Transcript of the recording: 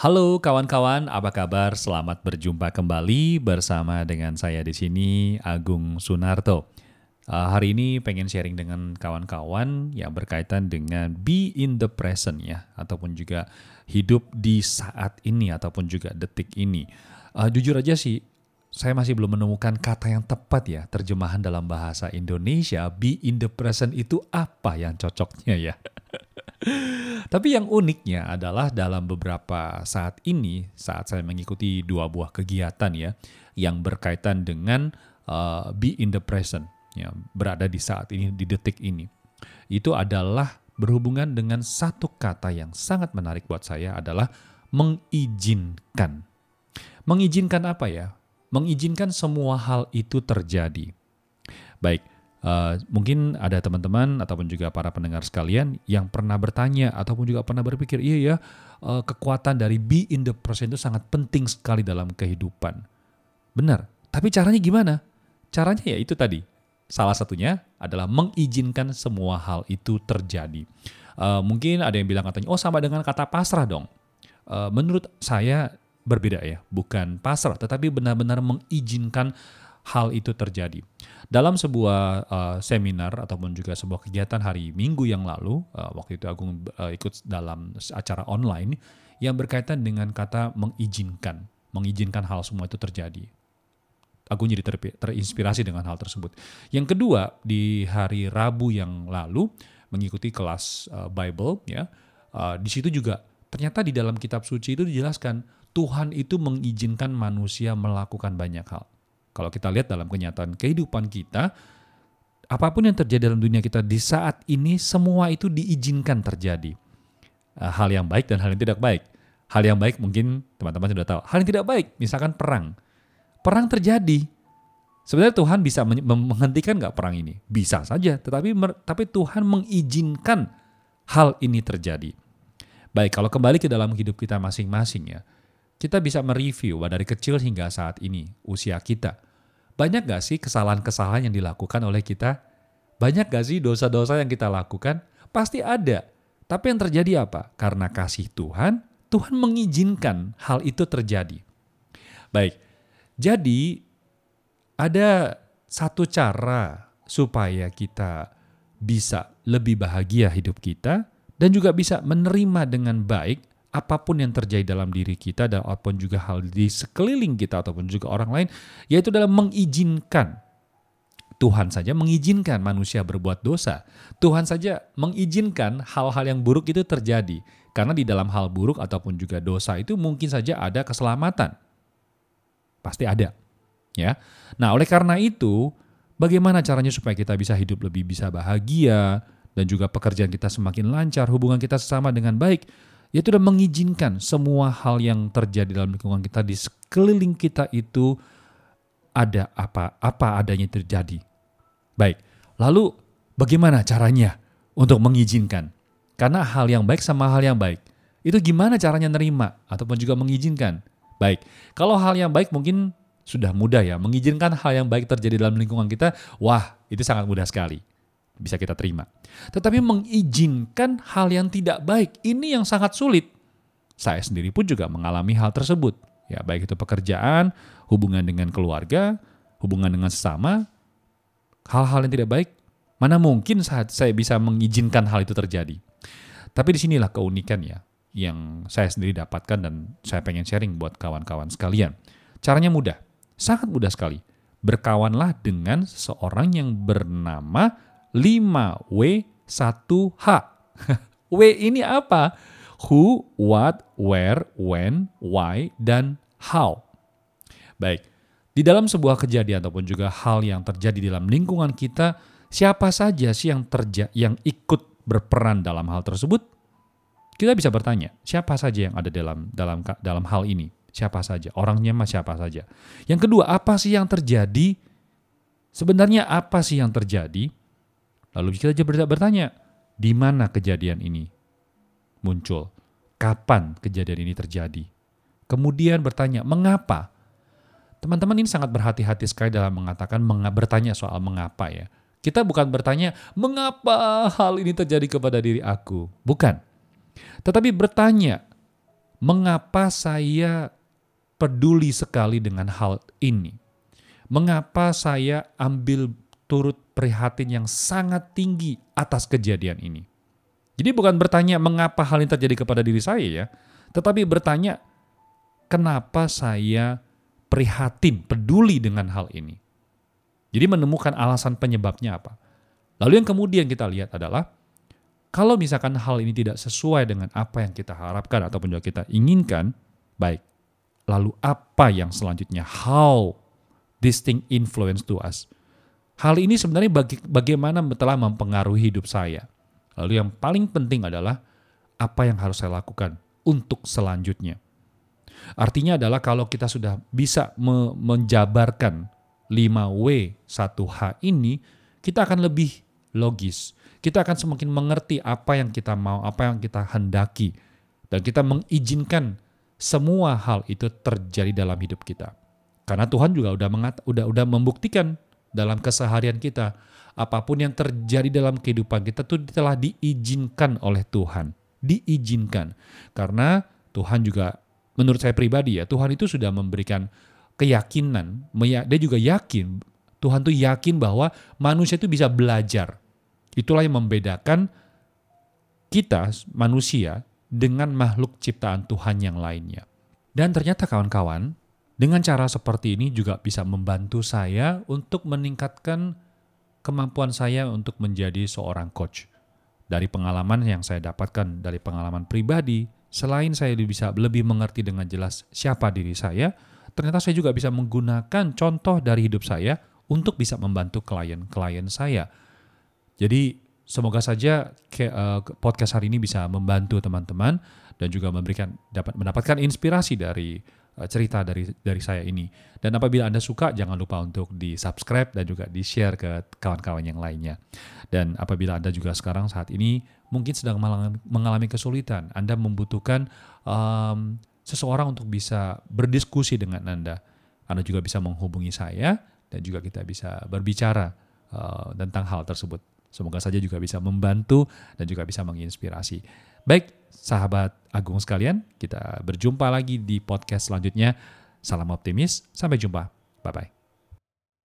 Halo kawan-kawan, apa kabar? Selamat berjumpa kembali bersama dengan saya di sini Agung Sunarto. Uh, hari ini pengen sharing dengan kawan-kawan yang berkaitan dengan be in the present ya, ataupun juga hidup di saat ini ataupun juga detik ini. Uh, jujur aja sih, saya masih belum menemukan kata yang tepat ya terjemahan dalam bahasa Indonesia be in the present itu apa yang cocoknya ya. Tapi yang uniknya adalah dalam beberapa saat ini, saat saya mengikuti dua buah kegiatan ya, yang berkaitan dengan uh, be in the present, ya, berada di saat ini, di detik ini. Itu adalah berhubungan dengan satu kata yang sangat menarik buat saya adalah mengizinkan. Mengizinkan apa ya? Mengizinkan semua hal itu terjadi. Baik, Uh, mungkin ada teman-teman ataupun juga para pendengar sekalian yang pernah bertanya ataupun juga pernah berpikir, iya ya, uh, kekuatan dari be in the present itu sangat penting sekali dalam kehidupan. Benar, tapi caranya gimana? Caranya ya itu tadi. Salah satunya adalah mengizinkan semua hal itu terjadi. Uh, mungkin ada yang bilang katanya, oh sama dengan kata pasrah dong. Uh, menurut saya berbeda ya, bukan pasrah, tetapi benar-benar mengizinkan hal itu terjadi. Dalam sebuah uh, seminar ataupun juga sebuah kegiatan hari Minggu yang lalu, uh, waktu itu Agung uh, ikut dalam acara online yang berkaitan dengan kata mengizinkan, mengizinkan hal semua itu terjadi. Agung jadi ter terinspirasi dengan hal tersebut. Yang kedua, di hari Rabu yang lalu mengikuti kelas uh, Bible ya. Uh, di situ juga ternyata di dalam kitab suci itu dijelaskan Tuhan itu mengizinkan manusia melakukan banyak hal. Kalau kita lihat dalam kenyataan kehidupan kita, apa pun yang terjadi dalam dunia kita di saat ini, semua itu diizinkan terjadi. Eh, hal yang baik dan hal yang tidak baik. Hal yang baik mungkin teman-teman sudah tahu. Hal yang tidak baik, misalkan perang. Perang terjadi. Sebenarnya Tuhan bisa menghentikan nggak perang ini? Bisa saja, tetapi tapi Tuhan mengizinkan hal ini terjadi. Baik, kalau kembali ke dalam hidup kita masing-masing ya, kita bisa mereview dari kecil hingga saat ini, usia kita. Banyak gak sih kesalahan-kesalahan yang dilakukan oleh kita? Banyak gak sih dosa-dosa yang kita lakukan? Pasti ada. Tapi yang terjadi apa? Karena kasih Tuhan, Tuhan mengizinkan hal itu terjadi. Baik, jadi ada satu cara supaya kita bisa lebih bahagia hidup kita dan juga bisa menerima dengan baik apa pun yang terjadi dalam diri kita dan apa pun juga hal di sekeliling kita ataupun juga orang lain yaitu dalam mengizinkan Tuhan saja mengizinkan manusia berbuat dosa. Tuhan saja mengizinkan hal-hal yang buruk itu terjadi. Karena di dalam hal buruk ataupun juga dosa itu mungkin saja ada keselamatan. Pasti ada. Ya. Nah, oleh karena itu, bagaimana caranya supaya kita bisa hidup lebih bisa bahagia dan juga pekerjaan kita semakin lancar, hubungan kita sesama dengan baik? Yaitu sudah mengizinkan semua hal yang terjadi dalam lingkungan kita di sekeliling kita itu ada apa apa adanya terjadi. Baik, lalu bagaimana caranya untuk mengizinkan? Karena hal yang baik sama hal yang baik itu gimana caranya nerima ataupun juga mengizinkan? Baik, kalau hal yang baik mungkin sudah mudah ya mengizinkan hal yang baik terjadi dalam lingkungan kita. Wah, itu sangat mudah sekali bisa kita terima. Tetapi mengizinkan hal yang tidak baik, ini yang sangat sulit. Saya sendiri pun juga mengalami hal tersebut. Ya, baik itu pekerjaan, hubungan dengan keluarga, hubungan dengan sesama, hal-hal yang tidak baik, mana mungkin saat saya bisa mengizinkan hal itu terjadi. Tapi di sinilah keunikan ya, yang saya sendiri dapatkan dan saya pengen sharing buat kawan-kawan sekalian. Caranya mudah, sangat mudah sekali. Berkawanlah dengan seorang yang bernama 5W1H. W ini apa? Who, what, where, when, why, dan how. Baik, di dalam sebuah kejadian ataupun juga hal yang terjadi dalam lingkungan kita, siapa saja sih yang terja yang ikut berperan dalam hal tersebut? Kita bisa bertanya, siapa saja yang ada dalam dalam dalam hal ini? Siapa saja? Orangnya mah siapa saja? Yang kedua, apa sih yang terjadi? Sebenarnya apa sih yang terjadi? Lalu kita bertanya, di mana kejadian ini muncul? Kapan kejadian ini terjadi? Kemudian bertanya, mengapa? Teman-teman ini sangat berhati-hati sekali dalam mengatakan bertanya soal mengapa ya. Kita bukan bertanya, mengapa hal ini terjadi kepada diri aku? Bukan. Tetapi bertanya, mengapa saya peduli sekali dengan hal ini? Mengapa saya ambil turut prihatin yang sangat tinggi atas kejadian ini? Jadi bukan bertanya mengapa hal ini terjadi kepada diri saya ya, tetapi bertanya kenapa saya prihatin, peduli dengan hal ini. Jadi menemukan alasan penyebabnya apa. Lalu yang kemudian kita lihat adalah kalau misalkan hal ini tidak sesuai dengan apa yang kita harapkan ataupun juga kita inginkan, baik. Lalu apa yang selanjutnya? How this thing influence to us? Hal ini sebenarnya baga bagaimana telah mempengaruhi hidup saya. Lalu yang paling penting adalah apa yang harus saya lakukan untuk selanjutnya. Artinya adalah kalau kita sudah bisa me menjabarkan 5W 1H ini, kita akan lebih logis kita akan semakin mengerti apa yang kita mau, apa yang kita hendaki. Dan kita mengizinkan semua hal itu terjadi dalam hidup kita. Karena Tuhan juga udah mengat, udah udah membuktikan dalam keseharian kita apa pun yang terjadi dalam kehidupan kita itu telah diizinkan oleh Tuhan, diizinkan. Karena Tuhan juga menurut saya pribadi ya, Tuhan itu sudah memberikan keyakinan, dia juga yakin Tuhan tuh yakin bahwa manusia itu bisa belajar Itulah yang membedakan kita manusia dengan makhluk ciptaan Tuhan yang lainnya. Dan ternyata kawan-kawan, dengan cara seperti ini juga bisa membantu saya untuk meningkatkan kemampuan saya untuk menjadi seorang coach. Dari pengalaman yang saya dapatkan dari pengalaman pribadi, selain saya bisa lebih mengerti dengan jelas siapa diri saya, ternyata saya juga bisa menggunakan contoh dari hidup saya untuk bisa membantu klien-klien saya jadi semoga saja uh, podcast hari ini bisa membantu teman-teman dan juga memberikan dapat mendapatkan inspirasi dari cerita dari dari saya ini. Dan apabila Anda suka jangan lupa untuk di-subscribe dan juga di-share ke kawan-kawan yang lainnya. Dan apabila Anda juga sekarang saat ini mungkin sedang mengalami kesulitan, Anda membutuhkan um, seseorang untuk bisa berdiskusi dengan Anda. Anda juga bisa menghubungi saya dan juga kita bisa berbicara uh, tentang hal tersebut. Semoga saja juga bisa membantu dan juga bisa menginspirasi. Baik, sahabat agung sekalian, kita berjumpa lagi di podcast selanjutnya. Salam optimis, sampai jumpa. Bye-bye.